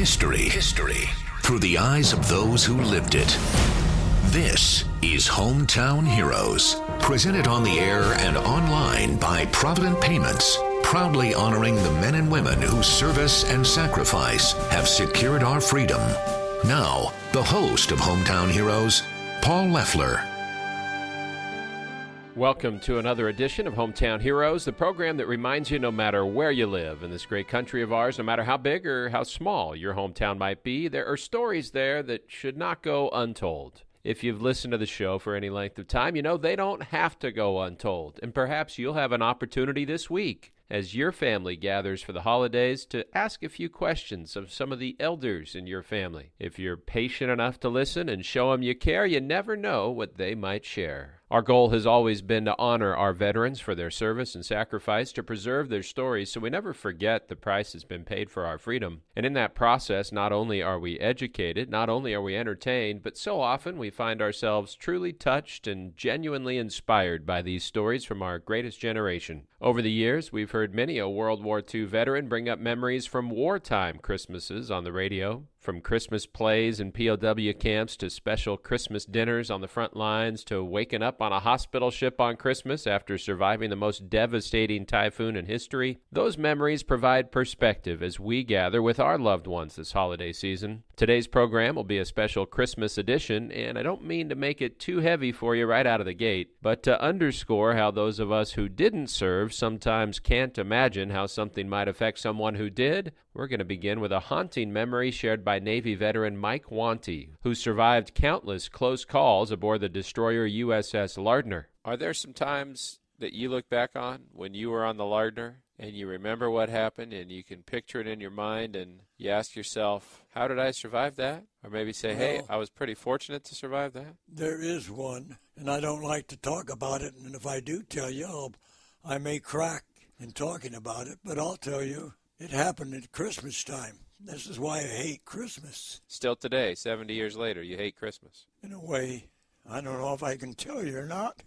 History. History. Through the eyes of those who lived it. This is Hometown Heroes. Presented on the air and online by Provident Payments. Proudly honoring the men and women whose service and sacrifice have secured our freedom. Now, the host of Hometown Heroes, Paul Loeffler. Welcome to another edition of Hometown Heroes, the program that reminds you no matter where you live in this great country of ours, no matter how big or how small your hometown might be, there are stories there that should not go untold. If you've listened to the show for any length of time, you know they don't have to go untold. And perhaps you'll have an opportunity this week as your family gathers for the holidays to ask a few questions of some of the elders in your family. If you're patient enough to listen and show them you care, you never know what they might share. Our goal has always been to honor our veterans for their service and sacrifice, to preserve their stories so we never forget the price has been paid for our freedom. And in that process, not only are we educated, not only are we entertained, but so often we find ourselves truly touched and genuinely inspired by these stories from our greatest generation. Over the years, we've heard many a World War II veteran bring up memories from wartime Christmases on the radio, from Christmas plays in POW camps to special Christmas dinners on the front lines to waking up on a hospital ship on Christmas after surviving the most devastating typhoon in history, those memories provide perspective as we gather with our loved ones this holiday season. Today's program will be a special Christmas edition, and I don't mean to make it too heavy for you right out of the gate, but to underscore how those of us who didn't serve sometimes can't imagine how something might affect someone who did, we're going to begin with a haunting memory shared by Navy veteran Mike Wanty, who survived countless close calls aboard the destroyer USS Lardner. Are there some times that you look back on when you were on the Lardner and you remember what happened and you can picture it in your mind and you ask yourself, how did I survive that? Or maybe say, hey, Well- I was pretty fortunate to survive that? There is one, and I don't like to talk about it. And if I do tell you, I'll, I may crack in talking about it, but I'll tell you, it happened at Christmas time. This is why I hate Christmas. Still today, 70 years later, you hate Christmas. In a way, I don't know if I can tell you or not.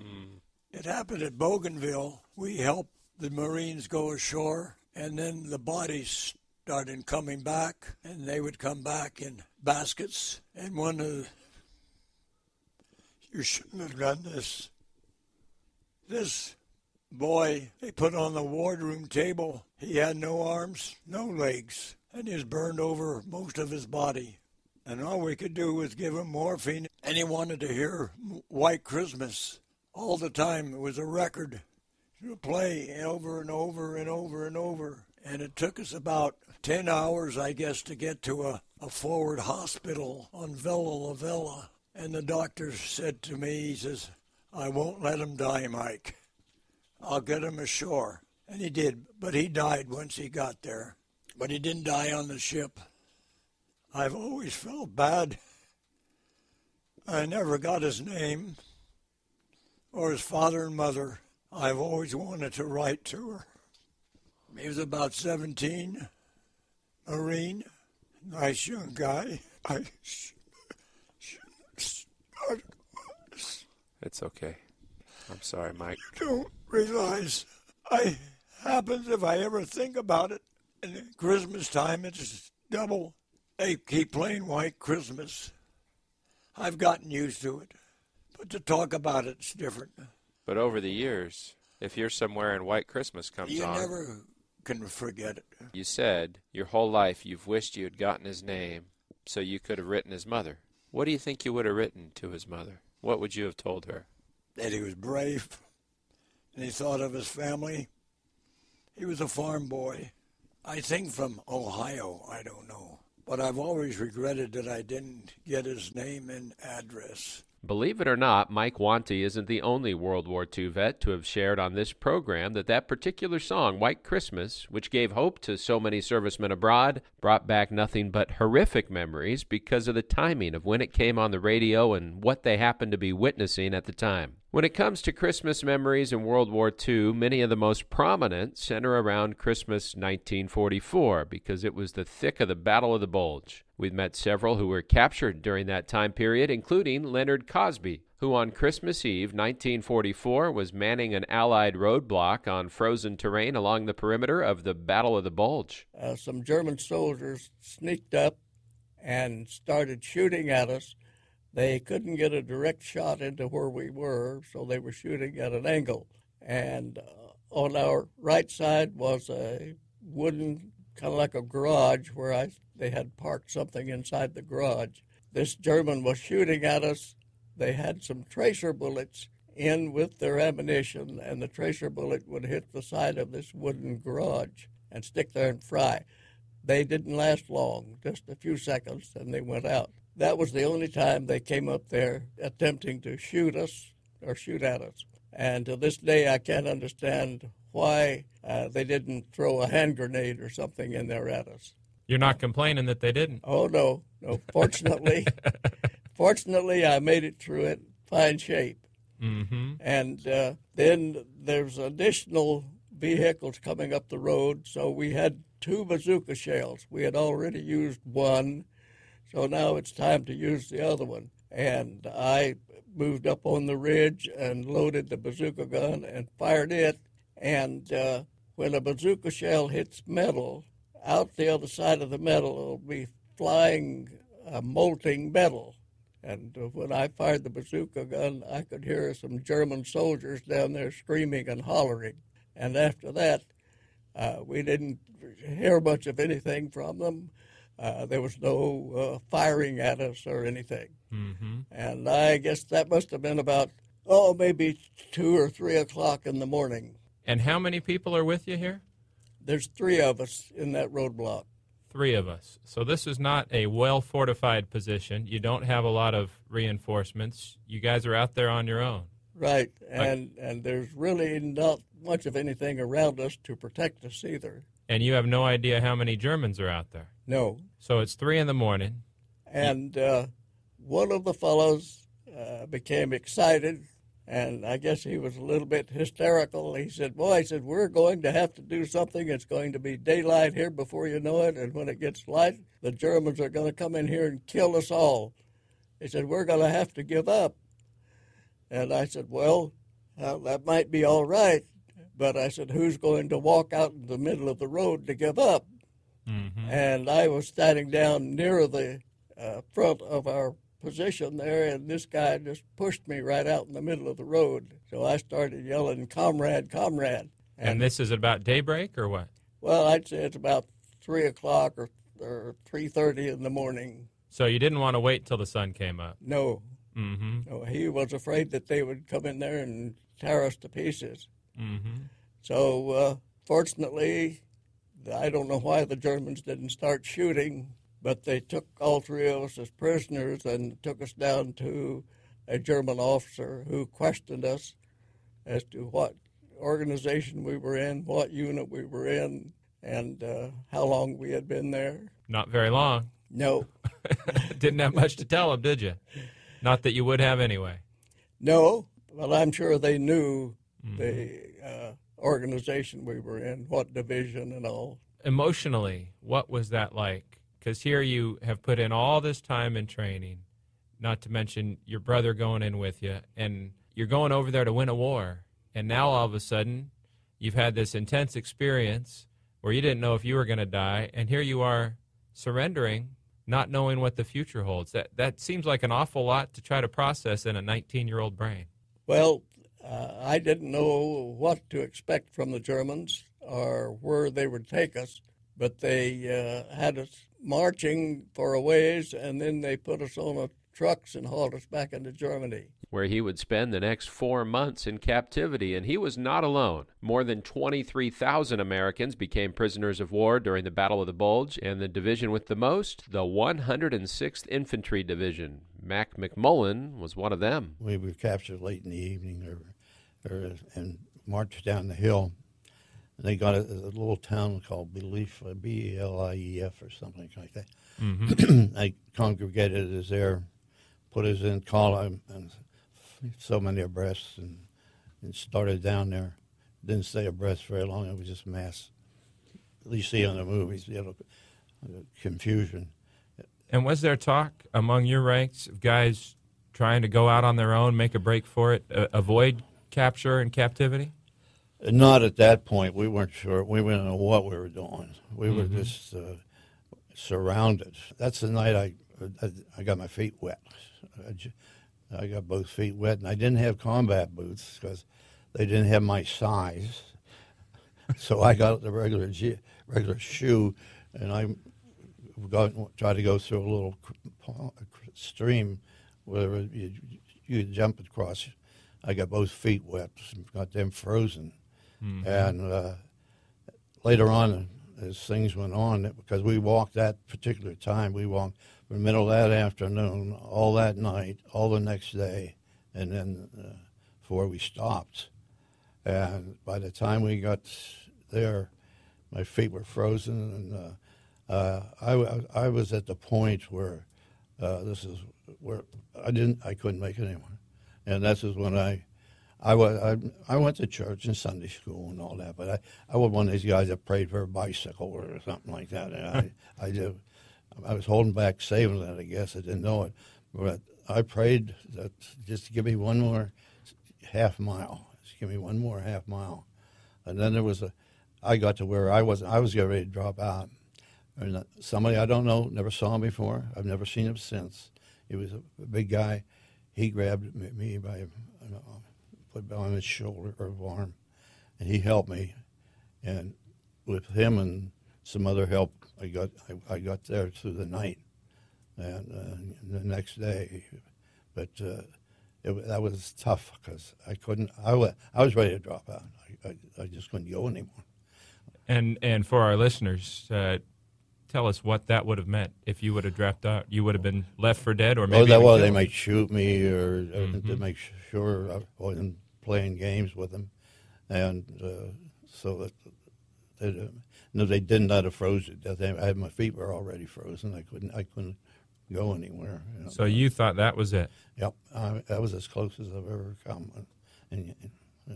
Hmm. It happened at Bougainville. We helped the Marines go ashore, and then the bodies started coming back, and they would come back in baskets. And one of the, you shouldn't have done this. This boy they put on the wardroom table. He had no arms, no legs, and he was burned over most of his body. And all we could do was give him morphine, and he wanted to hear White Christmas all the time. It was a record to play over and over and over and over. And it took us about 10 hours, I guess, to get to a, a forward hospital on Vella Lavella. And the doctor said to me, he says, I won't let him die, Mike. I'll get him ashore. And he did, but he died once he got there. But he didn't die on the ship. I've always felt bad. I never got his name or his father and mother. I've always wanted to write to her. He was about 17, Marine, nice young guy. I sh- shouldn't have started this. It's okay. I'm sorry, Mike. You don't realize I happens if I ever think about it. And Christmas time, it's double. They keep playing White Christmas. I've gotten used to it, but to talk about it's different. But over the years, if you're somewhere and White Christmas comes You on, you never can forget it. you said your whole life you've wished you had gotten his name so you could have written his mother. What do you think you would have written to his mother? What would you have told her? That he was brave, and he thought of his family. He was a farm boy. I think from Ohio. I don't know, but I've always regretted that I didn't get his name and address. Believe it or not, Mike Wanty isn't the only World War II vet to have shared on this program that that particular song, White Christmas, which gave hope to so many servicemen abroad, brought back nothing but horrific memories because of the timing of when it came on the radio and what they happened to be witnessing at the time. When it comes to Christmas memories in World War II, many of the most prominent center around Christmas 1944 because it was the thick of the Battle of the Bulge. We've met several who were captured during that time period, including Leonard Cosby, who on Christmas Eve 1944 was manning an Allied roadblock on frozen terrain along the perimeter of the Battle of the Bulge. Uh, some German soldiers sneaked up and started shooting at us they couldn't get a direct shot into where we were, so they were shooting at an angle. And uh, on our right side was a wooden, kind of like a garage, where I they had parked something inside the garage. This German was shooting at us. They had some tracer bullets in with their ammunition, and the tracer bullet would hit the side of this wooden garage and stick there and fry. They didn't last long, just a few seconds, and they went out. That was the only time they came up there attempting to shoot us or shoot at us. And to this day, I can't understand why uh, they didn't throw a hand grenade or something in there at us. You're not complaining that they didn't. Oh no, no. Fortunately, fortunately, I made it through it in fine shape. Mm-hmm. And uh, then there's additional vehicles coming up the road, so we had two bazooka shells. We had already used one, so now it's time to use the other one. And I moved up on the ridge and loaded the bazooka gun and fired it. And uh, when a bazooka shell hits metal, out the other side of the metal will be flying a molting metal. And uh, when I fired the bazooka gun, I could hear some German soldiers down there screaming and hollering. And after that, uh, we didn't hear much of anything from them. Uh, there was no uh, firing at us or anything. Mm-hmm. And I guess that must have been about, oh, maybe two or three o'clock in the morning. And how many people are with you here? There's three of us in that roadblock. Three of us. So this is not a well fortified position. You don't have a lot of reinforcements. You guys are out there on your own. Right. And, and there's really not much of anything around us to protect us either. And you have no idea how many Germans are out there. No. So it's three in the morning. And uh, one of the fellows uh, became excited, and I guess he was a little bit hysterical. He said, Boy, he said, we're going to have to do something. It's going to be daylight here before you know it, and when it gets light, the Germans are going to come in here and kill us all. He said, We're going to have to give up. And I said, Well, uh, that might be all right. But I said, Who's going to walk out in the middle of the road to give up? Mm-hmm. And I was standing down near the uh, front of our position there, and this guy just pushed me right out in the middle of the road. So I started yelling, "Comrade, comrade!" And, this is about daybreak or what? Well, I'd say it's about three o'clock or or three thirty in the morning. So you didn't want to wait till the sun came up. No, Mm-hmm. no, he was afraid that they would come in there and tear us to pieces. Mm-hmm. So uh, fortunately, I don't know why the Germans didn't start shooting, but they took all three of us as prisoners and took us down to a German officer who questioned us as to what organization we were in, what unit we were in, and uh, how long we had been there. Not very long. No, Didn't have much to tell them, did you? Not that you would have anyway. no, but I'm sure they knew the uh, organization we were in, what division and all. Emotionally, what was that like? Because here you have put in all this time in training, not to mention your brother going in with you, and you're going over there to win a war. And now all of a sudden, you've had this intense experience where you didn't know if you were going to die, and here you are surrendering, not knowing what the future holds. That that seems like an awful lot to try to process in a 19-year-old brain. Well, uh, I didn't know what to expect from the Germans or where they would take us, but they uh, had us marching for a ways, and then they put us on a trucks and hauled us back into Germany. where he would spend the next four months in captivity, and he was not alone. More than 23,000 Americans became prisoners of war during the Battle of the Bulge, and the division with the most, the 106th Infantry Division. Mac McMullen was one of them. we were captured late in the evening or, or, and marched down the hill. And they got a, a little town called Belief, uh, B E L I E F or something like that. Mm-hmm. they congregated us there, put us in column and so many abreast, and, and started down there. Didn't stay abreast very long. It was just mass. You see on the movies, you know, confusion. And was there talk among your ranks of guys trying to go out on their own, make a break for it, uh, avoid capture and captivity? Not at that point. We weren't sure. We didn't know what we were doing. We were Mm-hmm. just uh, surrounded. That's the night I, I I got my feet wet. I, I got both feet wet, and I didn't have combat boots because they didn't have my size. So I got the regular ge- regular shoe, and I got tried to go through a little stream where you you jump across. I got both feet wet, got them frozen, and uh, later on, as things went on, because we walked that particular time, we walked from the middle of that afternoon, all that night, all the next day, and then uh, before we stopped. And by the time we got there, my feet were frozen, and uh, uh, I, w- I was at the point where uh, this is where I didn't, I couldn't make it anymore, and this is when I, I was, I, I went to church and Sunday school and all that, but I, I was one of these guys that prayed for a bicycle or something like that, and I, I did, I was holding back saving that, I guess I didn't know it, but I prayed that just give me one more half mile, just give me one more half mile, and then there was a, I got to where I was, I was getting ready to drop out. And somebody I don't know, never saw him before. I've never seen him since. He was a big guy. He grabbed me- by, put on his shoulder or arm, and he helped me. And with him and some other help, I got I, I got there through the night, and uh, the next day. But uh, it, that was tough because I couldn't. I was I was ready to drop out. I, I, I just couldn't go anymore. And and for our listeners, uh, tell us what that would have meant if you would have dropped out. You would have been left for dead, or maybe Oh, that, well, they might shoot me or, or Mm-hmm. to make sure I wasn't playing games with them, and uh, so that they, uh, no, they didn't. I'd have frozen. to death. I had my feet were already frozen. I couldn't. I couldn't go anywhere. you know. So you thought that was it, Yep, I, that was as close as I've ever come. And,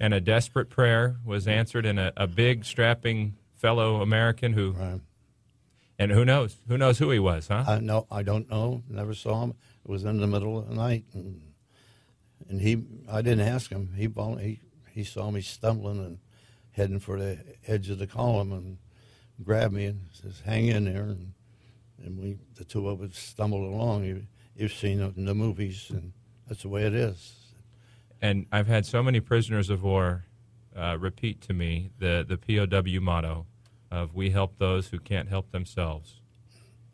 and a desperate prayer was answered, and a, a big strapping fellow American who, uh, and who knows, who knows who he was, huh? I no, I don't know. Never saw him. It was in the middle of the night, and and he, I didn't ask him. He he he saw me stumbling and heading for the edge of the column and grabbed me and says, "Hang in there." And, and we, the two of us, stumbled along. You, you've seen it in the movies, and that's the way it is. and I've had so many prisoners of war uh, repeat to me the, the POW motto of "We help those who can't help themselves."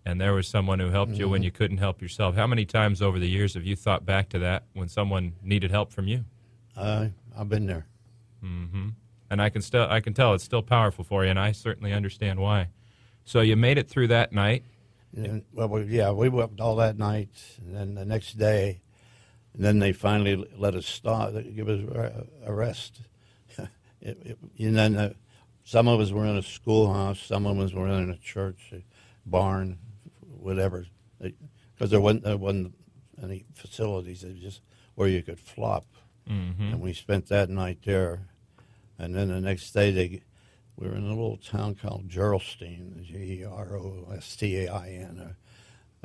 And there was someone who helped you when you couldn't help yourself. How many times over the years have you thought back to that when someone needed help from you? I I've been there. Mm-hmm. And I can still I can tell it's still powerful for you, and I certainly understand why. So you made it through that night. And, well, we, yeah, we worked all that night, and then the next day, and then they finally let us stop, give us a rest. it, it, and then uh, some of us were in a schoolhouse, some of us were in a church, a barn, whatever, because there wasn't there wasn't any facilities. It was just where you could flop, and we spent that night there. And then the next day, they we were in a little town called Gerolstein, G E R O S T A I N, or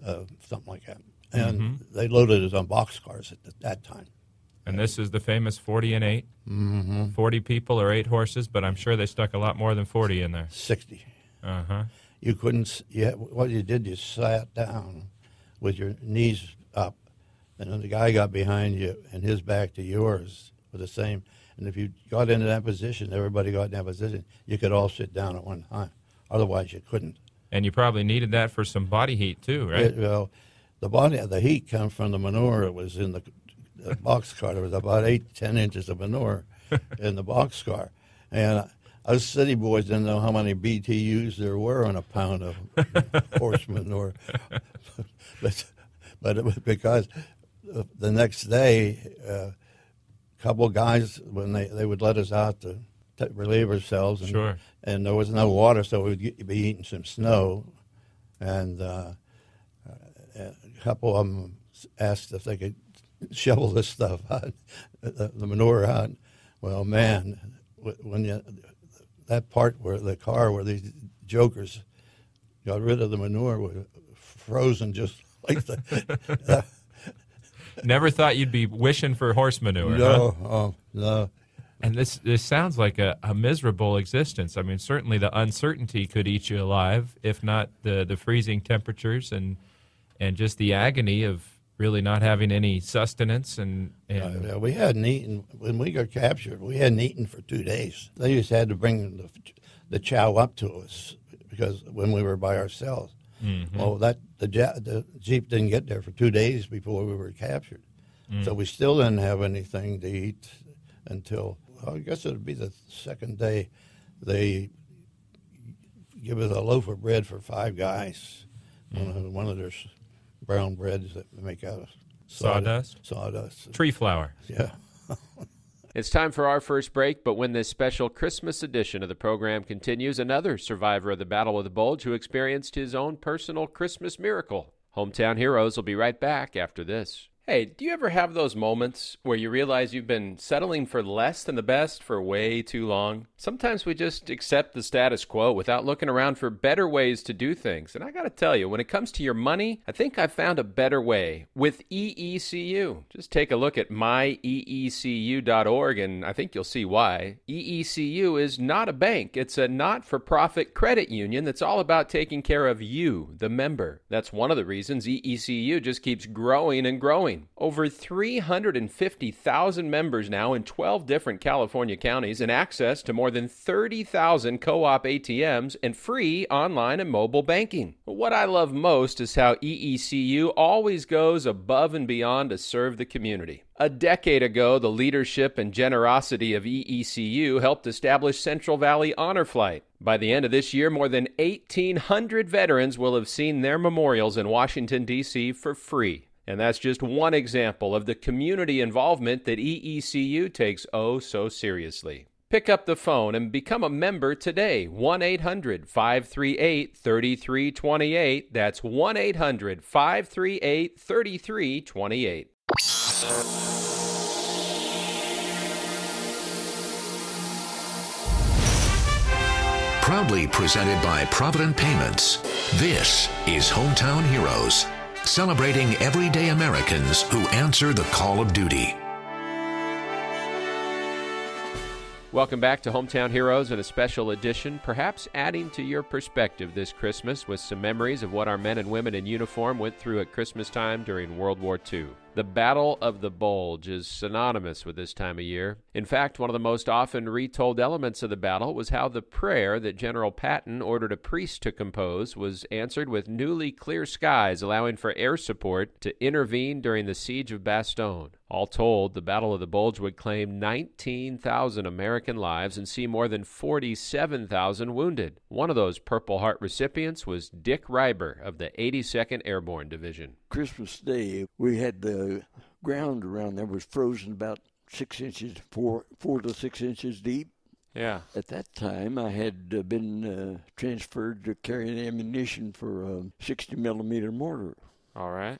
uh, something like that. And they loaded us on boxcars at the, that time. And this is the famous 40 and 8. Mm-hmm. 40 people or 8 horses, but I'm sure they stuck a lot more than 40 in there. 60. Uh huh. You couldn't, you what you did, you sat down with your knees up, and then the guy got behind you and his back to yours were the same. And if you got into that position, everybody got in that position, you could all sit down at one time. Otherwise, you couldn't. And you probably needed that for some body heat too, right? It- well, the body, the heat come from the manure that was in the, the box car. There was about eight, ten inches of manure in the box car, and us city boys didn't know how many BTUs there were on a pound of horse manure. but, but it was because uh, the next day, a couple of guys when they, they would let us out to, to relieve ourselves, and, Sure. and there was no water, so we'd be eating some snow, and. Uh, a couple of them asked if they could shovel this stuff out, the, the manure out. Well, man, when you that part where the car where these jokers got rid of the manure was frozen just like the. Never thought you'd be wishing for horse manure. No, huh? oh, no. And this this sounds like a, a miserable existence. I mean, certainly the uncertainty could eat you alive, if not the, the freezing temperatures and and just the agony of really not having any sustenance and, and Uh, we hadn't eaten when we got captured. We hadn't eaten for two days. They just had to bring the, the chow up to us because when we were by ourselves. Well, that the, the jeep didn't get there for two days before we were captured, so we still didn't have anything to eat until well, I guess it'd be the second day. They give us a loaf of bread for five guys, one, of, one of their brown breads that they make out of Sawdust? Sawdust. tree flour. Yeah. It's time for our first break, but when this special Christmas edition of the program continues, another survivor of the Battle of the Bulge who experienced his own personal Christmas miracle. Hometown Heroes will be right back after this. Hey, do you ever have those moments where you realize you've been settling for less than the best for way too long? Sometimes we just accept the status quo without looking around for better ways to do things. And I got to tell you, when it comes to your money, I think I've found a better way with EECU. Just take a look at myeecu.org and I think you'll see why. EECU is not a bank, it's a not for profit credit union that's all about taking care of you, the member. That's one of the reasons EECU just keeps growing and growing. Over 350,000 members now in 12 different California counties and access to more than 30,000 co op ATMs and free online and mobile banking. What I love most is how EECU always goes above and beyond to serve the community. A decade ago, the leadership and generosity of EECU helped establish Central Valley Honor Flight. By the end of this year, more than 1,800 veterans will have seen their memorials in Washington, D.C. for free. And that's just one example of the community involvement that EECU takes oh so seriously. Pick up the phone and become a member today. 1 800 538 3328. That's 1 800 538 3328. Proudly presented by Provident Payments. This is Hometown Heroes, celebrating everyday Americans who answer the call of duty. Welcome back to Hometown Heroes and a special edition, perhaps adding to your perspective this Christmas with some memories of what our men and women in uniform went through at Christmas time during World War II. The Battle of the Bulge is synonymous with this time of year. In fact, one of the most often retold elements of the battle was how the prayer that General Patton ordered a priest to compose was answered with newly clear skies, allowing for air support to intervene during the siege of Bastogne. All told, the Battle of the Bulge would claim 19,000 American lives and see more than 47,000 wounded. One of those Purple Heart recipients was Dick Reiber of the 82nd Airborne Division. Christmas Day, we had the ground around there was frozen about six inches, four four to six inches deep. Yeah. At that time, I had uh, been uh, transferred to carrying ammunition for a 60 millimeter mortar, All right.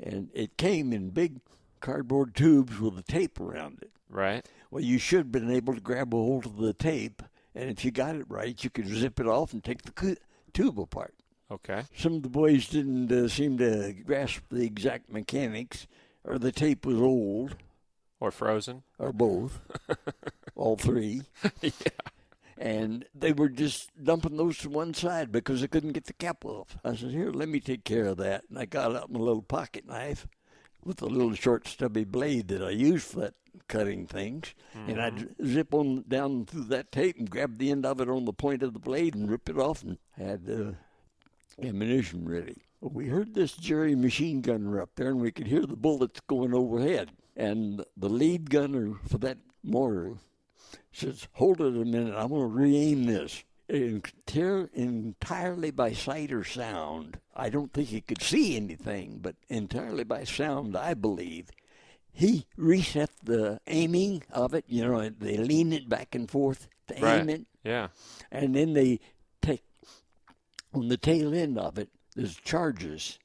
and it came in big cardboard tubes with a tape around it. Right. Well, you should have been able to grab a hold of the tape, and if you got it right, you could zip it off and take the tube apart. Okay. Some of the boys didn't uh, seem to grasp the exact mechanics, or the tape was old, Or frozen. or both, all three. yeah. And they were just dumping those to one side because they couldn't get the cap off. I said, Here, let me take care of that. And I got out my little pocket knife with a little short, stubby blade that I use for that cutting things. And I'd zip on down through that tape and grab the end of it on the point of the blade and rip it off and had uh, ammunition ready. We heard this Jerry machine gunner up there, and we could hear the bullets going overhead. And the lead gunner for that mortar says, "Hold it a minute. I'm going to re-aim this." Enter- entirely by sight or sound. I don't think he could see anything, but entirely by sound, I believe. He reset the aiming of it. You know, they lean it back and forth to aim it Yeah. and then they on the tail end of it there's charges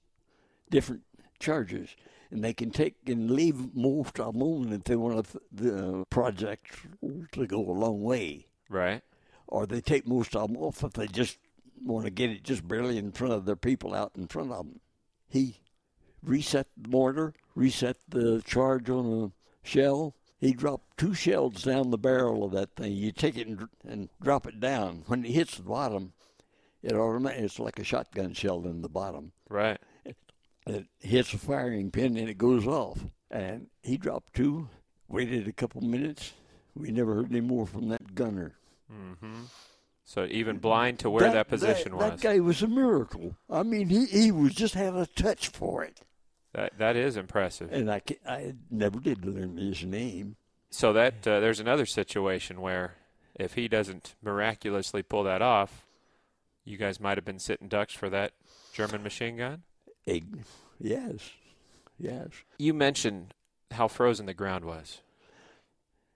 different charges and they can take and leave most of them if they want the project to go a long way, Right. or they take most of them off if they just want to get it just barely in front of their people out in front of them. He reset the mortar, reset the charge on a shell. He dropped two shells down the barrel of that thing. You take it and, and drop it down. When it hits the bottom, it it's like a shotgun shell in the bottom. Right. It hits a firing pin and it goes off. And he dropped two, waited a couple minutes. We never heard any more from that gunner. Mm-hmm. So even blind to where that, position that, was. That guy was a miracle. I mean, he, he was just had a touch for it. That that is impressive. And I I never did learn his name. So that uh, there's another situation where if he doesn't miraculously pull that off, you guys might have been sitting ducks for that German machine gun. Egg. Yes. Yes. You mentioned how frozen the ground was.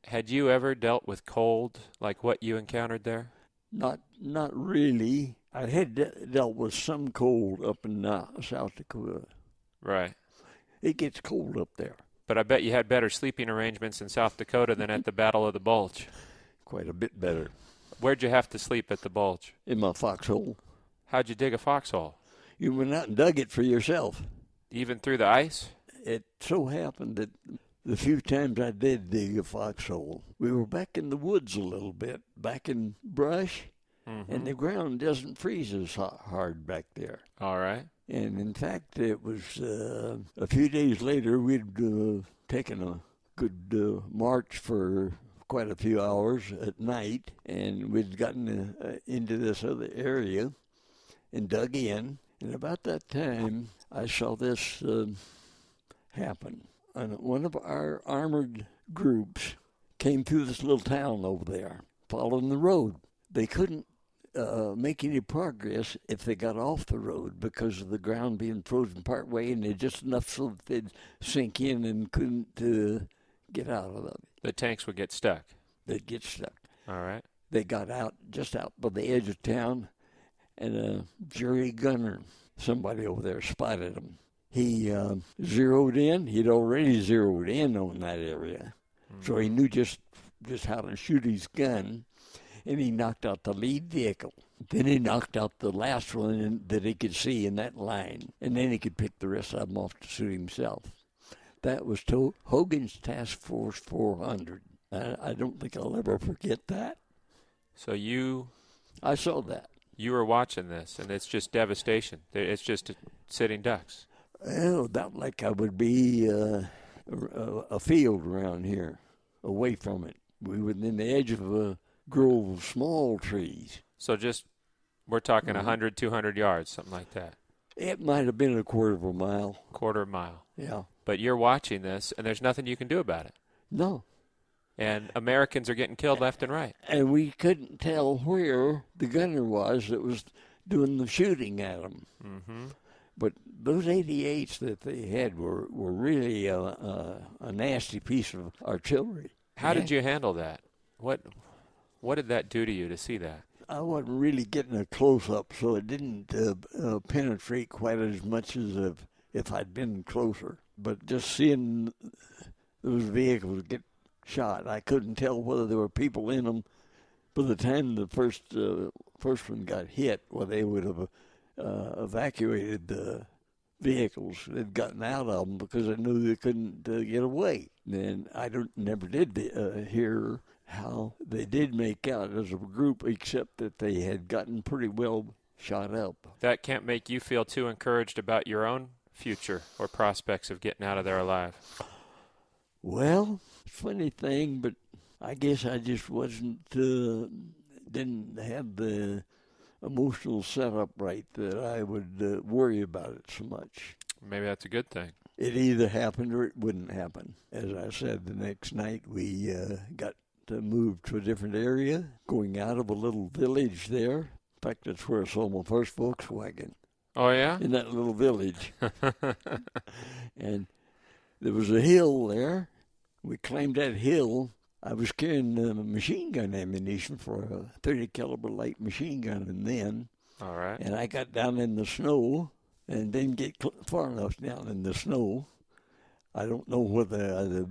Had you ever dealt with cold like what you encountered there? Not not really. I had de- dealt with some cold up in uh, South Dakota. Right. It gets cold up there, But I bet you had better sleeping arrangements in South Dakota than at the Battle of the Bulge. quite a bit better. Where'd you have to sleep at the Bulge? In my foxhole, How'd you dig a foxhole? you went out and dug it for yourself. Even through the ice? It so happened that the few times I did dig a foxhole, we were back in the woods a little bit, back in brush, and the ground doesn't freeze as hard back there. All right. And in fact, it was uh, a few days later, we'd uh, taken a good uh, march for quite a few hours at night, and we'd gotten uh, into this other area and dug in. And about that time, I saw this um happen. And one of our armored groups came through this little town over there, following the road. They couldn't uh, make any progress if they got off the road because of the ground being frozen part way and they just enough so that they'd sink in and couldn't uh, get out of them. The tanks would get stuck. They'd get stuck. All right. They got out just out by the edge of town, and a Jerry gunner, somebody over there, spotted them. He uh, zeroed in. He'd already zeroed in on that area, so he knew just just how to shoot his gun, and he knocked out the lead vehicle. Then he knocked out the last one that he could see in that line, and then he could pick the rest of them off to suit himself. That was to Hogan's Task Force 400. I, I don't think I'll ever forget that. So you I saw that. you were watching this, and it's just devastation. It's just sitting ducks. Well, not like I would be uh, a, a field around here, away from it. We were in the edge of a grove of small trees. So just we're talking a 100, 200 yards, something like that, It might have been a quarter of a mile. quarter mile. Yeah. But you're watching this, and there's nothing you can do about it. No. And Americans are getting killed left and right. And we couldn't tell where the gunner was that was doing the shooting at them. Mm-hmm. But those 88s that they had were, were really a, a, a nasty piece of artillery. How did you handle that? What what did that do to you to see that? I wasn't really getting a close up, so it didn't uh, uh, penetrate quite as much as if, if I'd been closer. But just seeing those vehicles get shot, I couldn't tell whether there were people in them. By the time the first uh, first one got hit, well, they would have uh, evacuated the vehicles. They'd gotten out of them because they knew they couldn't uh, get away. And I don't never did uh, hear how they did make out as a group, except that they had gotten pretty well shot up. That can't make you feel too encouraged about your own future or prospects of getting out of there alive. Well, funny thing, but I guess I just wasn't uh, didn't have the emotional setup right that I would uh, worry about it so much. Maybe that's a good thing. It either happened or it wouldn't happen. As I said, the next night we uh, got to move to a different area, going out of a little village there. In fact, that's where I saw my first Volkswagen Oh yeah. in that little village. and there was a hill there. We climbed that hill. I was carrying uh, machine gun ammunition for a 30 caliber light machine gun, and then, All right. and I got down in the snow and didn't get cl- far enough down in the snow. I don't know whether I'd have,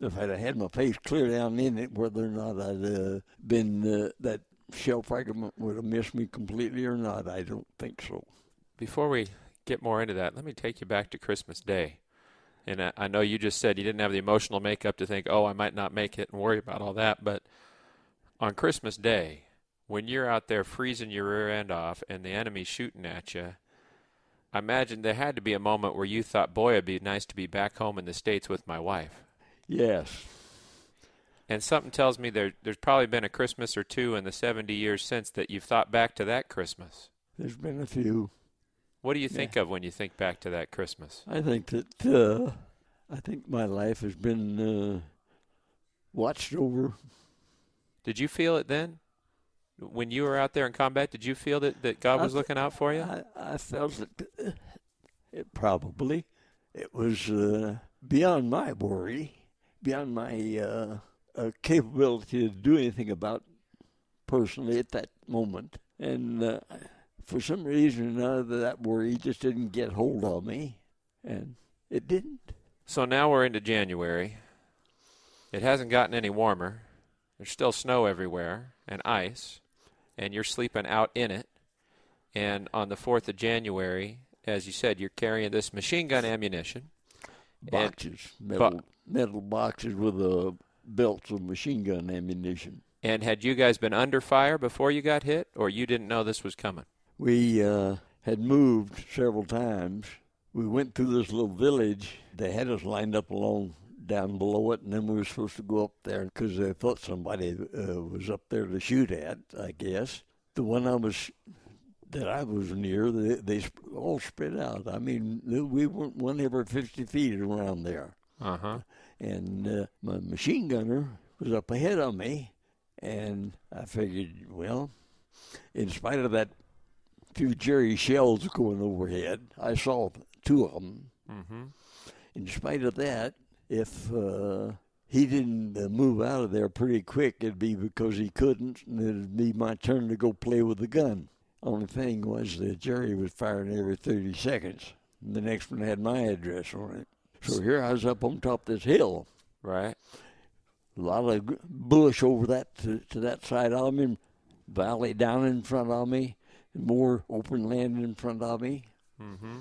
if I'd have had my face clear down in it, whether or not I'd uh, been uh, that shell fragment would have missed me completely or not. I don't think so. Before we get more into that, let me take you back to Christmas Day. And I, I know you just said you didn't have the emotional makeup to think, oh, I might not make it and worry about all that. But on Christmas Day, when you're out there freezing your rear end off and the enemy's shooting at you, I imagine there had to be a moment where you thought, boy, it'd be nice to be back home in the States with my wife. Yes. And something tells me there, there's probably been a Christmas or two in the 70 years since that you've thought back to that Christmas. There's been a few. What do you think of when you think back to that Christmas? I think that uh, I think my life has been uh, watched over. Did you feel it then? When you were out there in combat, did you feel that, that God was I- looking out for you? I, I felt that uh, it probably it was uh, beyond my worry, beyond my uh, uh, capability to do anything about personally at that moment, and uh, for some reason or another, that worry just didn't get hold of me, and it didn't. So now we're into January. It hasn't gotten any warmer. There's still snow everywhere and ice, and you're sleeping out in it. And on the 4th of January, as you said, you're carrying this machine gun ammunition. And- Boxes, metal, metal boxes with uh, belts of machine gun ammunition. And had you guys been under fire before you got hit, or you didn't know this was coming? We uh, had moved several times. We went through this little village. They had us lined up along down below it, and then we were supposed to go up there because they thought somebody uh, was up there to shoot at. I guess the one I was that I was near, they, they all spread out. I mean, we weren't one every fifty feet around there Uh huh. and uh, my machine gunner was up ahead of me, and I figured, well, in spite of that few Jerry shells going overhead, I saw two of them. Mm-hmm. In spite of that, if uh, he didn't uh, move out of there pretty quick, it'd be because he couldn't, and it'd be my turn to go play with the gun. Only thing was that Jerry was firing every 30 seconds. And the next one had my address on it. So here I was up on top of this hill. Right. A lot of bush over that to, to that side of me, valley down in front of me, more open land in front of me. Mm-hmm.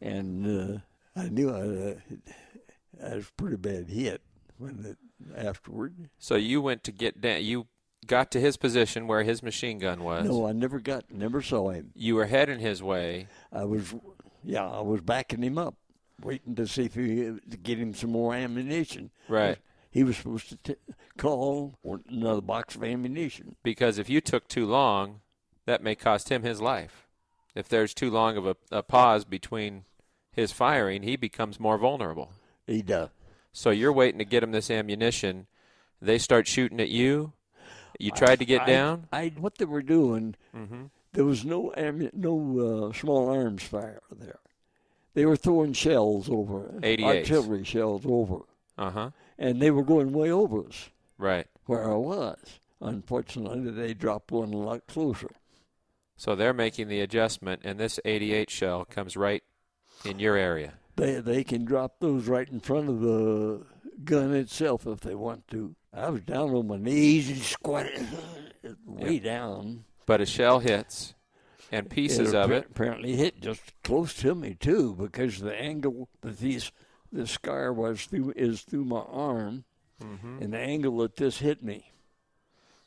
And uh, I knew I, uh, I was pretty bad hit when it, afterward. So you went to get down. You got to his position where his machine gun was. No, I never got, never saw him. You were heading his way. I was, yeah, I was backing him up, waiting to see if he to get him some more ammunition. Right. He was supposed to t- call another box of ammunition. Because if you took too long, that may cost him his life. If there's too long of a, a pause between his firing, he becomes more vulnerable. He does. So you're waiting to get him this ammunition. They start shooting at you. You tried to get I- down. I, what they were doing, Mm-hmm. there was no ammu- no uh, small arms fire there. They were throwing shells over, 88s. artillery shells over, Uh huh. and they were going way over us Right. where I was. Unfortunately, they dropped one a lot closer. So they're making the adjustment, and this 88 shell comes right in your area. They they can drop those right in front of the gun itself if they want to. I was down on my knees and squatted way down. But a shell hits, and pieces of appar- it. apparently hit just close to me too, because the angle that these the scar was through is through my arm, Mm-hmm. and the angle that this hit me.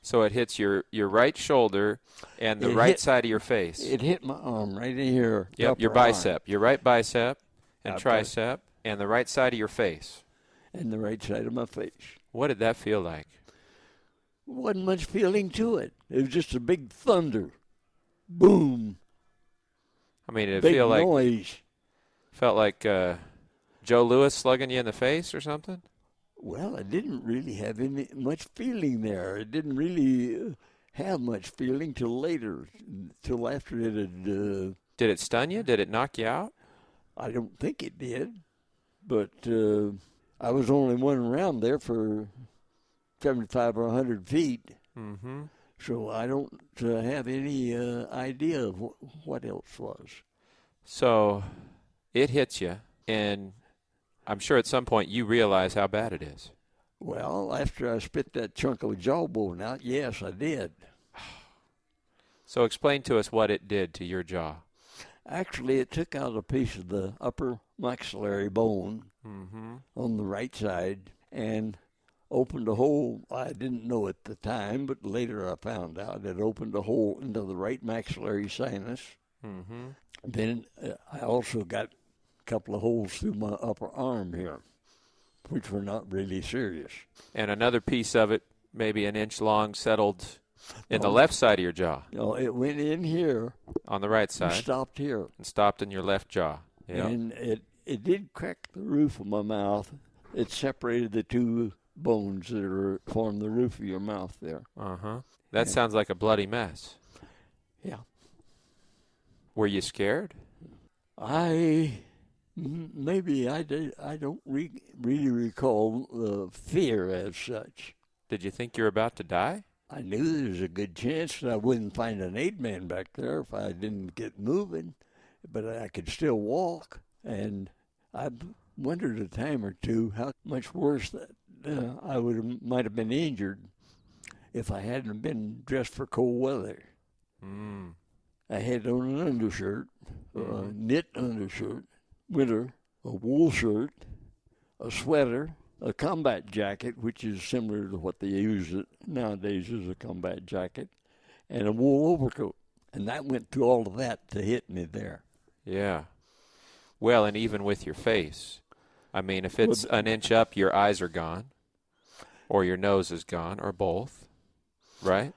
So it hits your, your right shoulder and the It right hit- side of your face. It hit my arm right in here. Yep, your upper arm, bicep, your right bicep and Upper. tricep, and the right side of your face. and the right side of my face. What did that feel like? Wasn't much feeling to it. It was just a big thunder, boom, I mean, it feel like noise. felt like uh, Joe Louis slugging you in the face or something? Well, I didn't really have any much feeling there. I didn't really uh, have much feeling till later, till after it had. Uh, Did it stun you? Did it knock you out? I don't think it did, but uh, I was only one round there for seventy-five or hundred feet, Mm-hmm. so I don't uh, have any uh, idea of wh- what else was. So it hits you, and I'm sure at some point you realize how bad it is. Well, after I spit that chunk of jawbone out, yes, I did. So explain to us what it did to your jaw. Actually, it took out a piece of the upper maxillary bone Mm-hmm. on the right side and opened a hole. I didn't know at the time, but later I found out it opened a hole into the right maxillary sinus. Mm-hmm. Then uh, I also got couple of holes through my upper arm here, which were not really serious. And another piece of it, maybe an inch long, settled in the Oh. left side of your jaw, No, it went in here on the right side, stopped here. and stopped in your left jaw. Yeah. and it it did crack the roof of my mouth. It separated the two bones that are form the roof of your mouth there. Uh huh. That Yeah. sounds like a bloody mess. Yeah, Were you scared? I maybe I did. I don't re- really recall the fear as such. Did you think you were about to die? I knew there was a good chance that I wouldn't find an aid man back there if I didn't get moving, but I could still walk. And I wondered a time or two how much worse that uh, I would might have been injured if I hadn't been dressed for cold weather. Mm. I had on an undershirt, a Mhm. knit undershirt, winter, a wool shirt, a sweater, a combat jacket, which is similar to what they use it nowadays as a combat jacket, and a wool overcoat. And that went through all of that to hit me there. Yeah. Well, and even with your face. I mean, if Well, it's an inch up, your eyes are gone, or your nose is gone, or both. Right?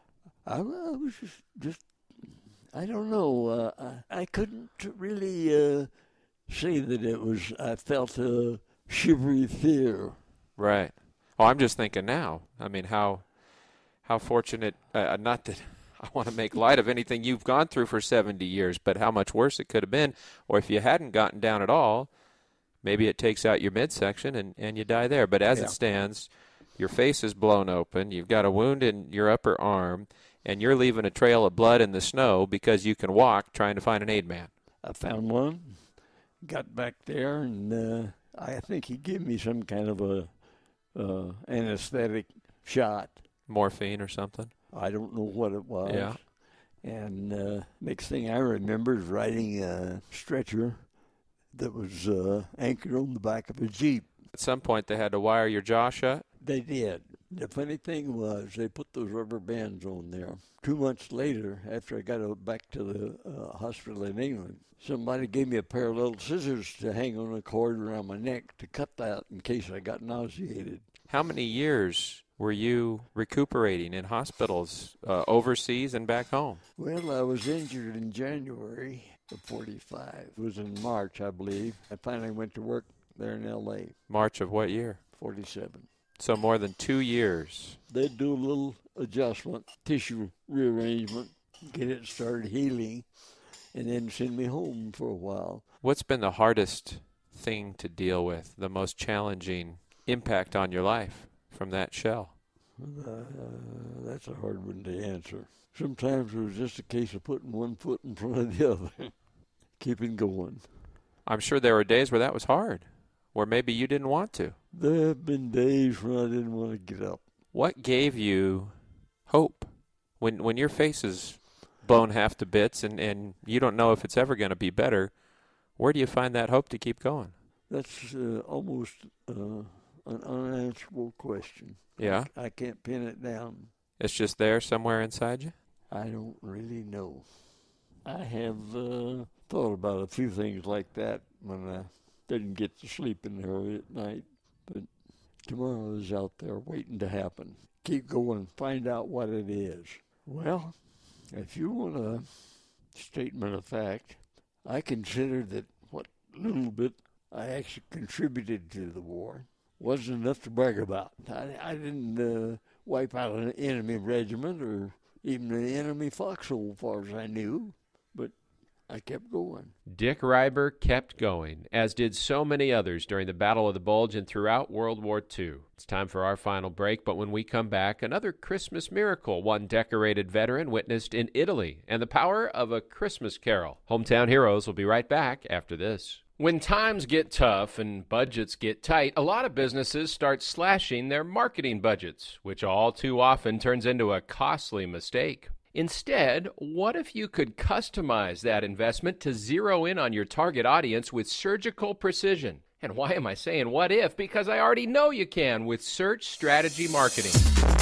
I, I was just, just, I don't know. Uh, I, I couldn't really uh, say that it was. I felt a shivery fear. Right. Oh, I'm just thinking now. I mean, how how fortunate. Uh, not that I want to make light of anything you've gone through for 70 years, but how much worse it could have been. Or if you hadn't gotten down at all, maybe it takes out your midsection and and you die there. But as Yeah. it stands, your face is blown open. You've got a wound in your upper arm, and you're leaving a trail of blood in the snow because you can walk, trying to find an aid man. I found one, got back there, and uh, I think he gave me some kind of a uh, anesthetic shot. Morphine or something. I don't know what it was. Yeah. And uh, next thing I remember is riding a stretcher that was uh, anchored on the back of a jeep. At some point, they had to wire your jaw shut. They did. The funny thing was, they put those rubber bands on there. Two months later, after I got back to the uh, hospital in England, somebody gave me a pair of little scissors to hang on a cord around my neck to cut that in case I got nauseated. How many years were you recuperating in hospitals uh, overseas and back home? Well, I was injured in January of 45. It was in March, I believe. I finally went to work there in L.A., March of what year? 47. So more than two years. They'd do a little adjustment, tissue rearrangement, get it started healing, and then send me home for a while. What's been the hardest thing to deal with, the most challenging impact on your life from that shell? Uh, that's a hard one to answer. Sometimes it was just a case of putting one foot in front of the other, keeping going. I'm sure there were days where that was hard, where maybe you didn't want to. There have been days when I didn't want to get up. What gave you hope when when your face is blown half to bits and, and you don't know if it's ever going to be better? Where do you find that hope to keep going? That's uh, almost uh, an unanswerable question. Yeah, I can't pin it down. it's just there somewhere inside you. I don't really know. I have uh, thought about a few things like that when I didn't get to sleep in there at night. But tomorrow is out there waiting to happen. Keep going, find out what it is. Well, if you want a statement of fact, I consider that what little bit I actually contributed to the war wasn't enough to brag about. I, I didn't uh, wipe out an enemy regiment or even an enemy foxhole, as far as I knew, but I kept going. Dick Reiber kept going, as did so many others during the Battle of the Bulge and throughout World War II. It's time for our final break, but when we come back, another Christmas miracle one decorated veteran witnessed in Italy and the power of a Christmas carol. Hometown Heroes will be right back after this. When times get tough and budgets get tight, a lot of businesses start slashing their marketing budgets, which all too often turns into a costly mistake. Instead, what if you could customize that investment to zero in on your target audience with surgical precision? And why am I saying what if? Because I already know you can with Search Strategy Marketing.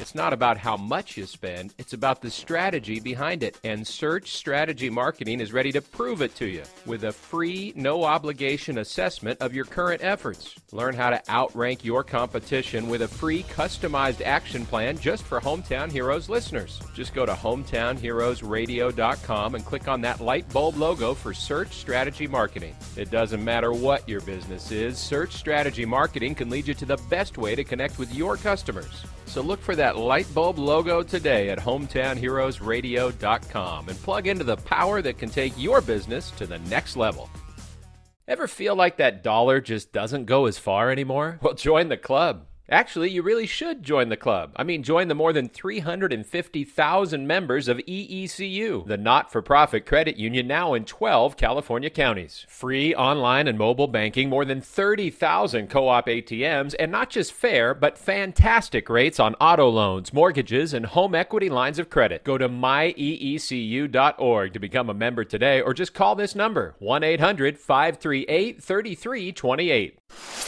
It's not about how much you spend, it's about the strategy behind it. And Search Strategy Marketing is ready to prove it to you with a free, no obligation assessment of your current efforts. Learn how to outrank your competition with a free, customized action plan just for Hometown Heroes listeners. Just go to hometownheroesradio.com and click on that light bulb logo for Search Strategy Marketing. It doesn't matter what your business is, Search Strategy Marketing can lead you to the best way to connect with your customers. So look for that light bulb logo today at hometownheroesradio.com and plug into the power that can take your business to the next level. Ever feel like that dollar just doesn't go as far anymore? Well, join the club. Actually, you really should join the club. I mean, join the more than 350,000 members of EECU, the not for profit credit union now in 12 California counties. Free online and mobile banking, more than 30,000 co op ATMs, and not just fair, but fantastic rates on auto loans, mortgages, and home equity lines of credit. Go to myeecu.org to become a member today, or just call this number 1 800 538 3328.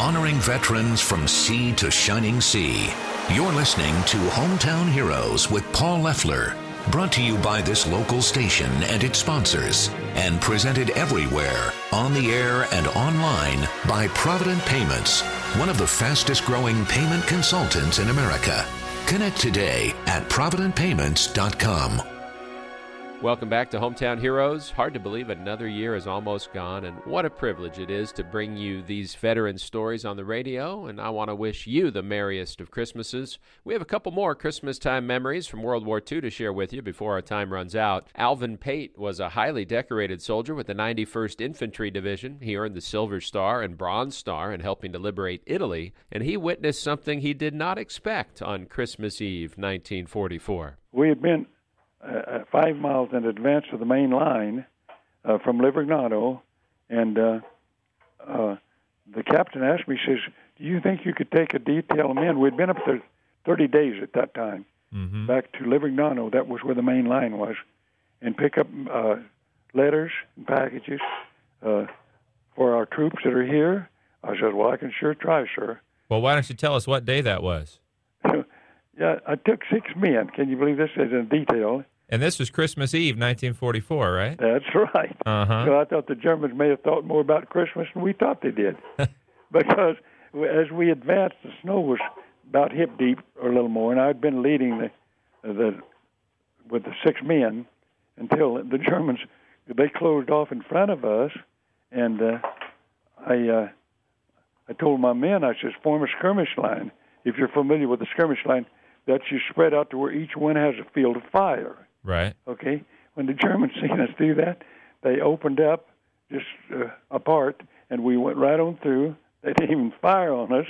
Honoring veterans from sea to shining sea. You're listening to Hometown Heroes with Paul Loeffler, brought to you by this local station and its sponsors, and presented everywhere, on the air and online by Provident Payments, one of the fastest growing payment consultants in America. Connect today at providentpayments.com. Welcome back to Hometown Heroes. Hard to believe another year is almost gone, and what a privilege it is to bring you these veteran stories on the radio. And I want to wish you the merriest of Christmases. We have a couple more Christmas time memories from World War II to share with you before our time runs out. Alvin Pate was a highly decorated soldier with the 91st Infantry Division. He earned the Silver Star and Bronze Star in helping to liberate Italy, and he witnessed something he did not expect on Christmas Eve, 1944. We had been uh, five miles in advance of the main line uh, from Livergnano, and uh, uh, the captain asked me, he says, "Do you think you could take a detail of men?" We'd been up there 30 days at that time, mm-hmm. back to Livergnano. That was where the main line was, and pick up uh, letters and packages uh, for our troops that are here. I said, "Well, I can sure try, sir." Well, why don't you tell us what day that was? yeah, I took six men. Can you believe this is in detail? And this was Christmas Eve, 1944, right? That's right. Uh-huh. So I thought the Germans may have thought more about Christmas than we thought they did, because as we advanced, the snow was about hip deep or a little more, and I'd been leading the the with the six men until the Germans they closed off in front of us, and uh, I uh, I told my men I says form a skirmish line. If you're familiar with the skirmish line, that you spread out to where each one has a field of fire. Right. Okay. When the Germans seen us do that, they opened up just uh, apart, and we went right on through. They didn't even fire on us,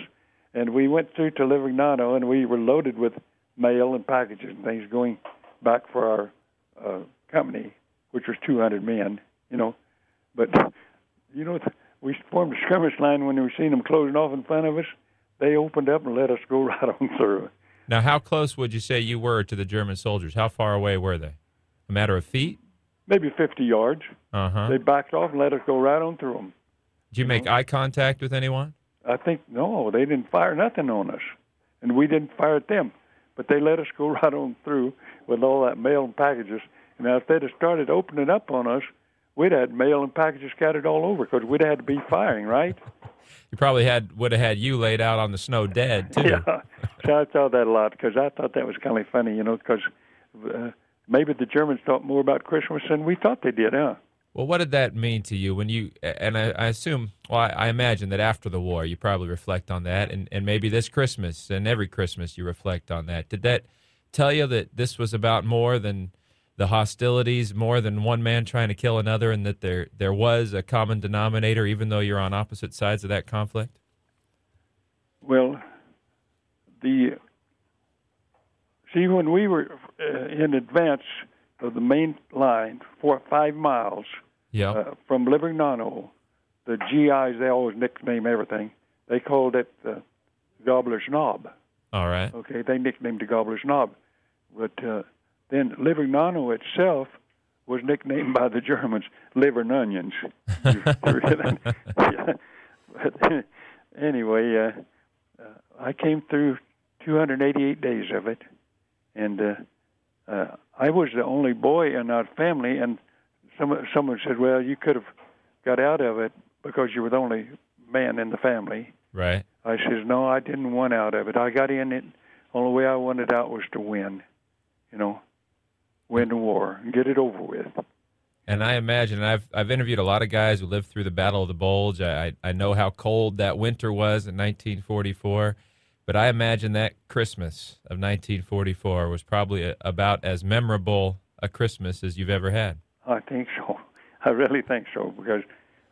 and we went through to Livergnano, and we were loaded with mail and packages and things going back for our uh, company, which was 200 men. You know, but you know we formed a skirmish line when we seen them closing off in front of us. They opened up and let us go right on through. Now, how close would you say you were to the German soldiers? How far away were they? A matter of feet? Maybe 50 yards. Uh huh. They backed off and let us go right on through them. Did you make eye contact with anyone? I think no, they didn't fire nothing on us, and we didn't fire at them. But they let us go right on through with all that mail and packages. And now, if they'd have started opening up on us, we'd had mail and packages scattered all over because we'd have had to be firing, right? You probably had would have had you laid out on the snow dead too. Yeah, so I thought that a lot because I thought that was kind of funny, you know, because uh, maybe the Germans thought more about Christmas than we thought they did, huh? Well, what did that mean to you when you? And I, I assume, well, I, I imagine that after the war, you probably reflect on that, and and maybe this Christmas and every Christmas you reflect on that. Did that tell you that this was about more than the hostilities, more than one man trying to kill another, and that there there was a common denominator, even though you're on opposite sides of that conflict? Well, the See, when we were uh, in advance of the main line, four or five miles Yeah. uh, from Livergnano, the GIs they always nickname everything. They called it the Gobbler's Knob. All right. Okay, they nicknamed it Gobbler's Knob, but uh, then Livergnano itself was nicknamed by the Germans liver and onions. But anyway, uh, uh, I came through 288 days of it, and uh, uh, I was the only boy in our family. And some someone said, "Well, you could have got out of it because you were the only man in the family." Right. I says, "No, I didn't want out of it. I got in it. Only way I wanted out was to win, you know, win the war and get it over with." And I imagine I've I've interviewed a lot of guys who lived through the Battle of the Bulge. I I know how cold that winter was in 1944, but I imagine that Christmas of 1944 was probably a, about as memorable a Christmas as you've ever had. I think so. I really think so because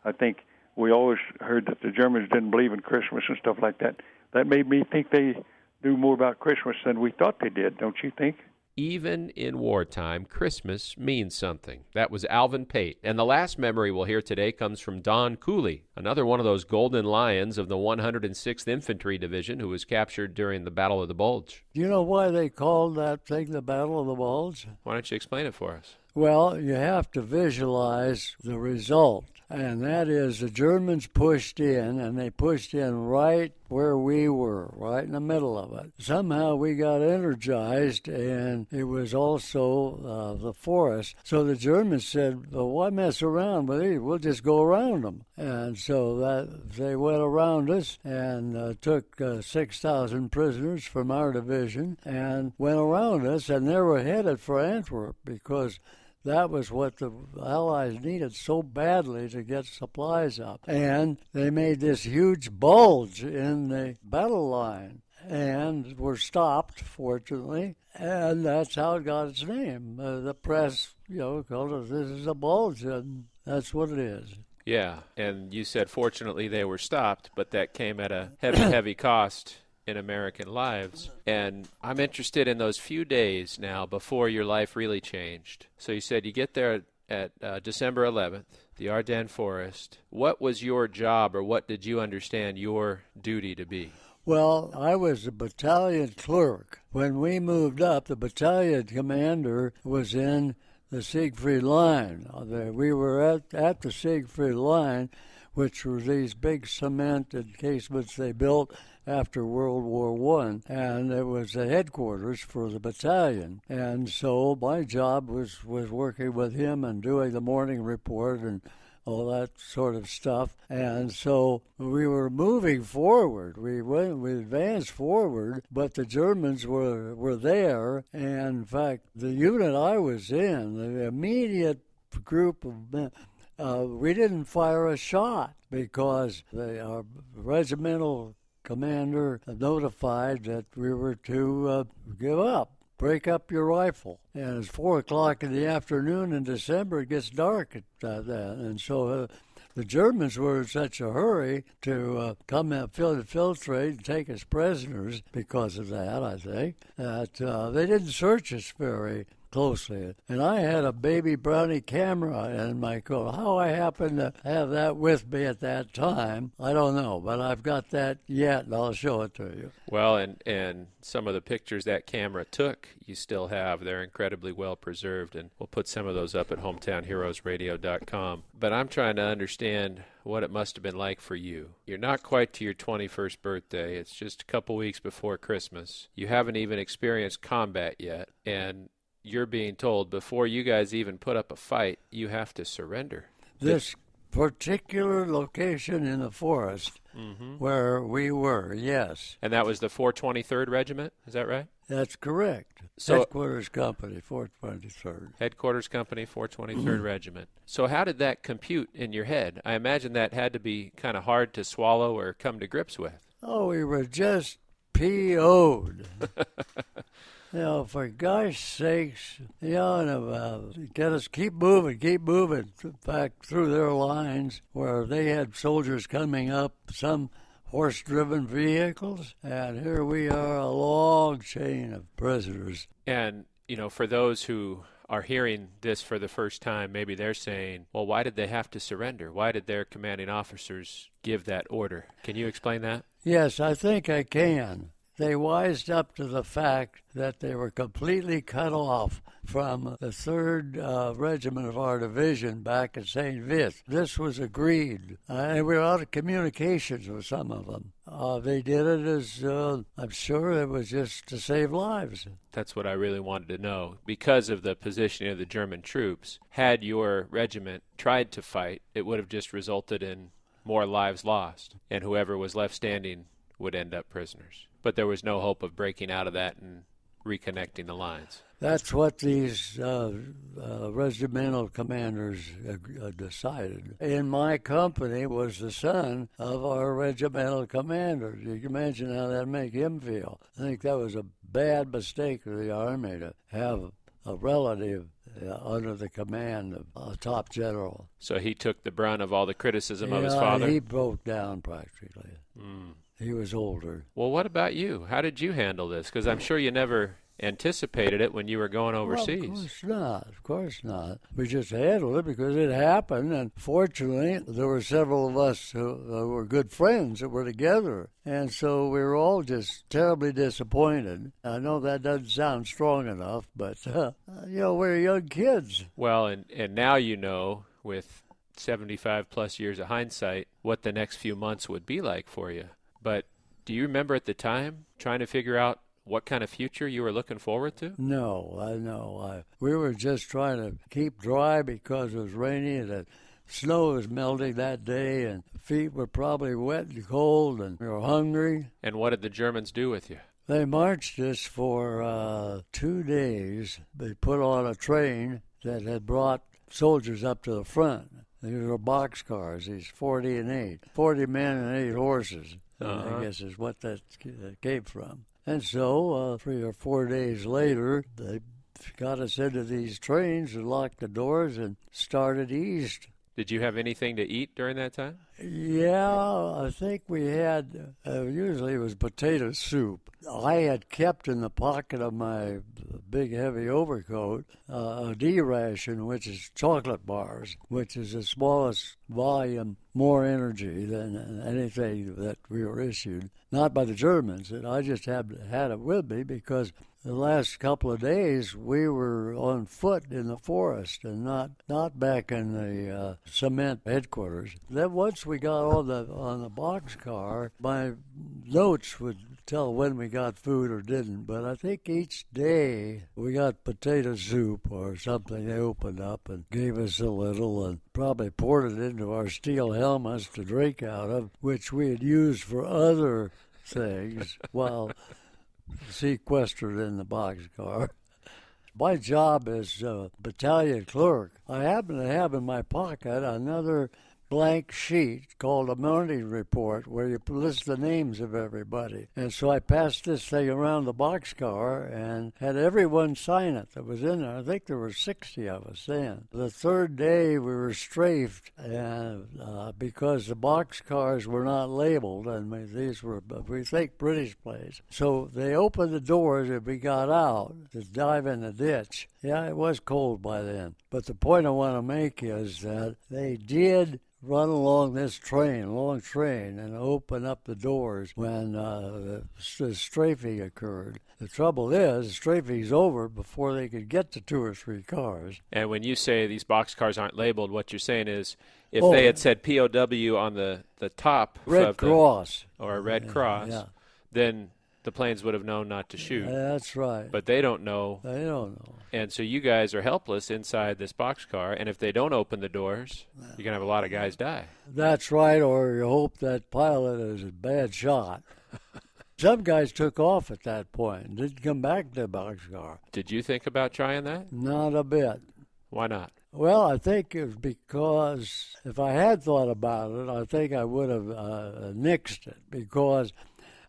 I think we always heard that the Germans didn't believe in Christmas and stuff like that. That made me think they knew more about Christmas than we thought they did. Don't you think? Even in wartime, Christmas means something. That was Alvin Pate. And the last memory we'll hear today comes from Don Cooley, another one of those golden lions of the 106th Infantry Division who was captured during the Battle of the Bulge. Do you know why they called that thing the Battle of the Bulge? Why don't you explain it for us? Well, you have to visualize the result, and that is the Germans pushed in, and they pushed in right where we were, right in the middle of it. Somehow we got energized, and it was also uh, the forest. So the Germans said, well, why mess around with these? We'll just go around them. And so that they went around us and uh, took uh, 6,000 prisoners from our division and went around us, and they were headed for Antwerp because that was what the Allies needed so badly to get supplies up. And they made this huge bulge in the battle line and were stopped, fortunately. And that's how it got its name. Uh, the press, you know, called it this is a bulge, and that's what it is. Yeah, and you said fortunately they were stopped, but that came at a heavy, heavy cost in American lives. And I'm interested in those few days now before your life really changed. So you said you get there at uh, December 11th, the Ardennes Forest. What was your job, or what did you understand your duty to be? Well, I was a battalion clerk. When we moved up, the battalion commander was in the Siegfried Line. Uh, We were at, at the Siegfried Line, which were these big cement encasements they built after World War One, and it was the headquarters for the battalion. And so my job was was working with him and doing the morning report and all that sort of stuff. And so we were moving forward. We went, we advanced forward, but the Germans were were there. And in fact, the unit I was in, the immediate group of men, uh, we didn't fire a shot because the, our regimental commander notified that we were to uh, give up break up your rifle. And it's four o'clock in the afternoon in December. It gets dark at uh, and so uh, the Germans were in such a hurry to uh, come and fil- infiltrate and take us prisoners because of that. I think that uh, they didn't search us very closely. And I had a baby brownie camera in my car. How I happened to have that with me at that time, I don't know, but I've got that yet, and I'll show it to you. Well, and and some of the pictures that camera took, you still have. They're incredibly well preserved, and we'll put some of those up at hometownheroesradio.com. But I'm trying to understand what it must have been like for you. You're not quite to your 21st birthday. It's just a couple weeks before Christmas. You haven't even experienced combat yet, and you're being told before you guys even put up a fight, you have to surrender. This particular location in the forest mm-hmm. where we were, yes, And that was the 423rd Regiment, is that right? that's correct. So- Headquarters Company, 423rd. Headquarters Company, 423rd Regiment. So, how did that compute in your head? I imagine that had to be kind of hard to swallow or come to grips with. Oh, we were just PO'd. you know, for gosh sakes, you know, uh, get us keep moving, keep moving back through their lines where they had soldiers coming up. Some horse driven vehicles, and here we are, a long chain of prisoners. And, you know, for those who are hearing this for the first time, maybe they're saying, well, why did they have to surrender? Why did their commanding officers give that order? Can you explain that? Yes, I think I can. They wised up to the fact that they were completely cut off from the 3rd uh, Regiment of our division back at St. Vith. This was agreed. Uh, and we were out of communications with some of them. Uh, they did it as, uh, I'm sure it was just to save lives. That's what I really wanted to know. Because of the positioning of the German troops, had your regiment tried to fight, it would have just resulted in more lives lost, and whoever was left standing would end up prisoners. But there was no hope of breaking out of that and reconnecting the lines. That's what these uh, uh, regimental commanders uh, decided. In my company was the son of our regimental commander. You can imagine how that make him feel. I think that was a bad mistake of the army to have a relative uh, under the command of a top general. So he took the brunt of all the criticism yeah, of his father. He broke down practically. Mm. He was older. Well, what about you? How did you handle this? Because I'm sure you never anticipated it when you were going overseas. Well, of course not. Of course not. We just handled it because it happened, and fortunately, there were several of us who, who were good friends that were together, and so we were all just terribly disappointed. I know that doesn't sound strong enough, but uh, you know, we're young kids. Well, and and now you know with 75 plus years of hindsight what the next few months would be like for you. But do you remember at the time trying to figure out what kind of future you were looking forward to? No, I know. I, we were just trying to keep dry because it was rainy and the snow was melting that day, and feet were probably wet and cold, and we were hungry. And what did the Germans do with you? They marched us for uh, two days. They put on a train that had brought soldiers up to the front. These were box cars, these 40 and 8. 40 men and 8 horses. Uh-huh. I guess is what that came from. And so, uh, three or four days later, they got us into these trains and locked the doors and started east. Did you have anything to eat during that time? Yeah, I think we had, uh, usually it was potato soup. I had kept in the pocket of my big heavy overcoat uh, a D ration, which is chocolate bars, which is the smallest volume, more energy than anything that we were issued. Not by the Germans, and I just had, had it with me because the last couple of days we were on foot in the forest and not not back in the uh, cement headquarters. Then once we got on the on the box car, my notes would tell when we got food or didn't. But I think each day we got potato soup or something. They opened up and gave us a little and probably poured it into our steel helmets to drink out of, which we had used for other things while sequestered in the boxcar. My job is a uh, battalion clerk. I happen to have in my pocket another blank sheet called a morning report where you list the names of everybody. And so I passed this thing around the boxcar and had everyone sign it that was in there. I think there were 60 of us then. The third day we were strafed and uh, because the boxcars were not labeled and these were, we think, British planes. So they opened the doors and we got out to dive in the ditch. Yeah, it was cold by then. But the point I want to make is that they did run along this train, long train, and open up the doors when uh, the strafing occurred. The trouble is, strafing's over before they could get to two or three cars. And when you say these box cars aren't labeled, what you're saying is if Oh. they had said POW on the, the top Red of the- Cross. or a red cross, yeah. then the planes would have known not to shoot. That's right. But they don't know. They don't know. And so you guys are helpless inside this boxcar. And if they don't open the doors, you're going to have a lot of guys die. That's right, or you hope that pilot is a bad shot. Some guys took off at that point and didn't come back to the boxcar. Did you think about trying that? Not a bit. Why not? Well, I think it was because if I had thought about it, I think I would have uh, nixed it because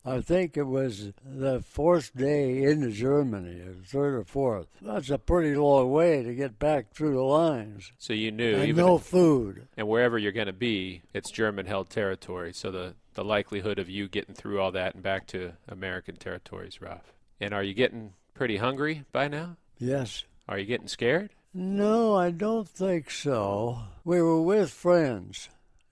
I think it was the fourth day into Germany, third or fourth. That's a pretty long way to get back through the lines. So you knew, and even no food. and wherever you're going to be, it's German-held territory. So the the likelihood of you getting through all that and back to American territory is rough. And are you getting pretty hungry by now? Yes. Are you getting scared? No, I don't think so. We were with friends.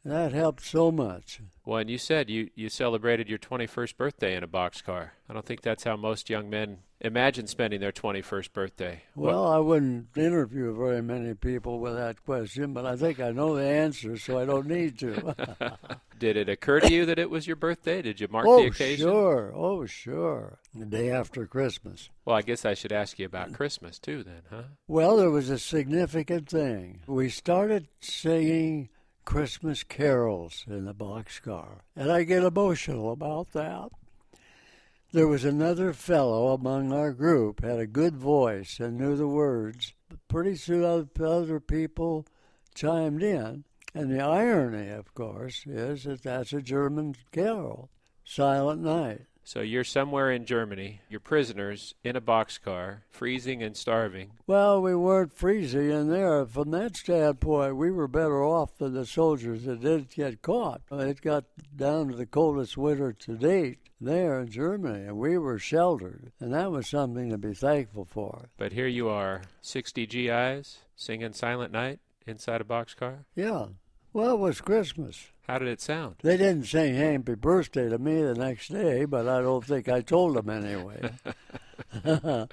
That helped so much. Well, and you said you, you celebrated your 21st birthday in a boxcar. I don't think that's how most young men imagine spending their 21st birthday. Well, I wouldn't interview very many people with that question, but I think I know the answer, so I don't need to. Did it occur to you that it was your birthday? Did you mark oh, the occasion? Oh, sure. Oh, sure. The day after Christmas. Well, I guess I should ask you about Christmas too, then, huh? Well, there was a significant thing. We started singing Christmas carols in the boxcar, and I get emotional about that. There was another fellow among our group had a good voice and knew the words. But pretty soon other people chimed in, and the irony, of course, is that that's a German carol, Silent Night. So you're somewhere in Germany, you're prisoners in a boxcar, freezing and starving. Well, we weren't freezing in there. From that standpoint, we were better off than the soldiers that didn't get caught. It got down to the coldest winter to date there in Germany, and we were sheltered, and that was something to be thankful for. But here you are, 60 GIs, singing Silent Night inside a boxcar. Yeah. Well, it was Christmas. How did it sound? They didn't sing happy birthday to me the next day, but I don't think I told them anyway.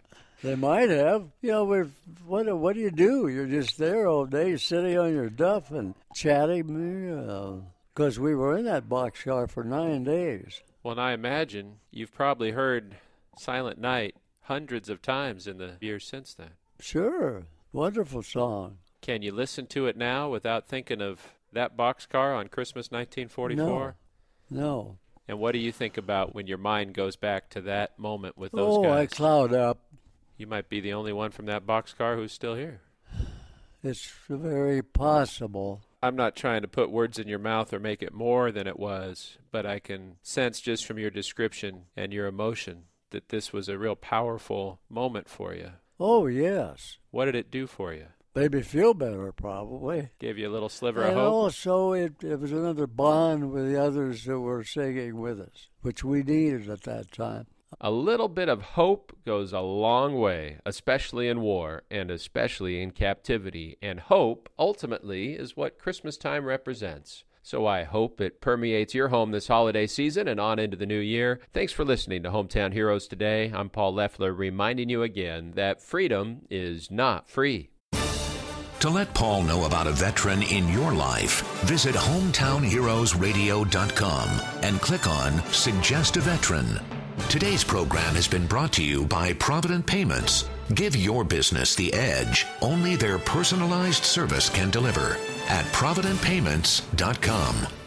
they might have. You know, we're, what, what do you do? You're just there all day sitting on your duff and chatting. Uh, because we were in that boxcar for nine days. Well, and I imagine you've probably heard Silent Night hundreds of times in the years since then. Sure. Wonderful song. Can you listen to it now without thinking of that boxcar on Christmas 1944? No. No. And what do you think about when your mind goes back to that moment with those oh, guys? I cloud up. You might be the only one from that boxcar who's still here. It's very possible. I'm not trying to put words in your mouth or make it more than it was, but I can sense just from your description and your emotion that this was a real powerful moment for you. Oh, yes. What did it do for you? Made me feel better, probably. Gave you a little sliver and of hope? also, it, it was another bond with the others that were singing with us, which we needed at that time. A little bit of hope goes a long way, especially in war and especially in captivity. And hope, ultimately, is what Christmas time represents. So I hope it permeates your home this holiday season and on into the new year. Thanks for listening to Hometown Heroes today. I'm Paul Loeffler, reminding you again that freedom is not free. To let Paul know about a veteran in your life, visit hometownheroesradio.com and click on Suggest a Veteran. Today's program has been brought to you by Provident Payments. Give your business the edge only their personalized service can deliver at providentpayments.com.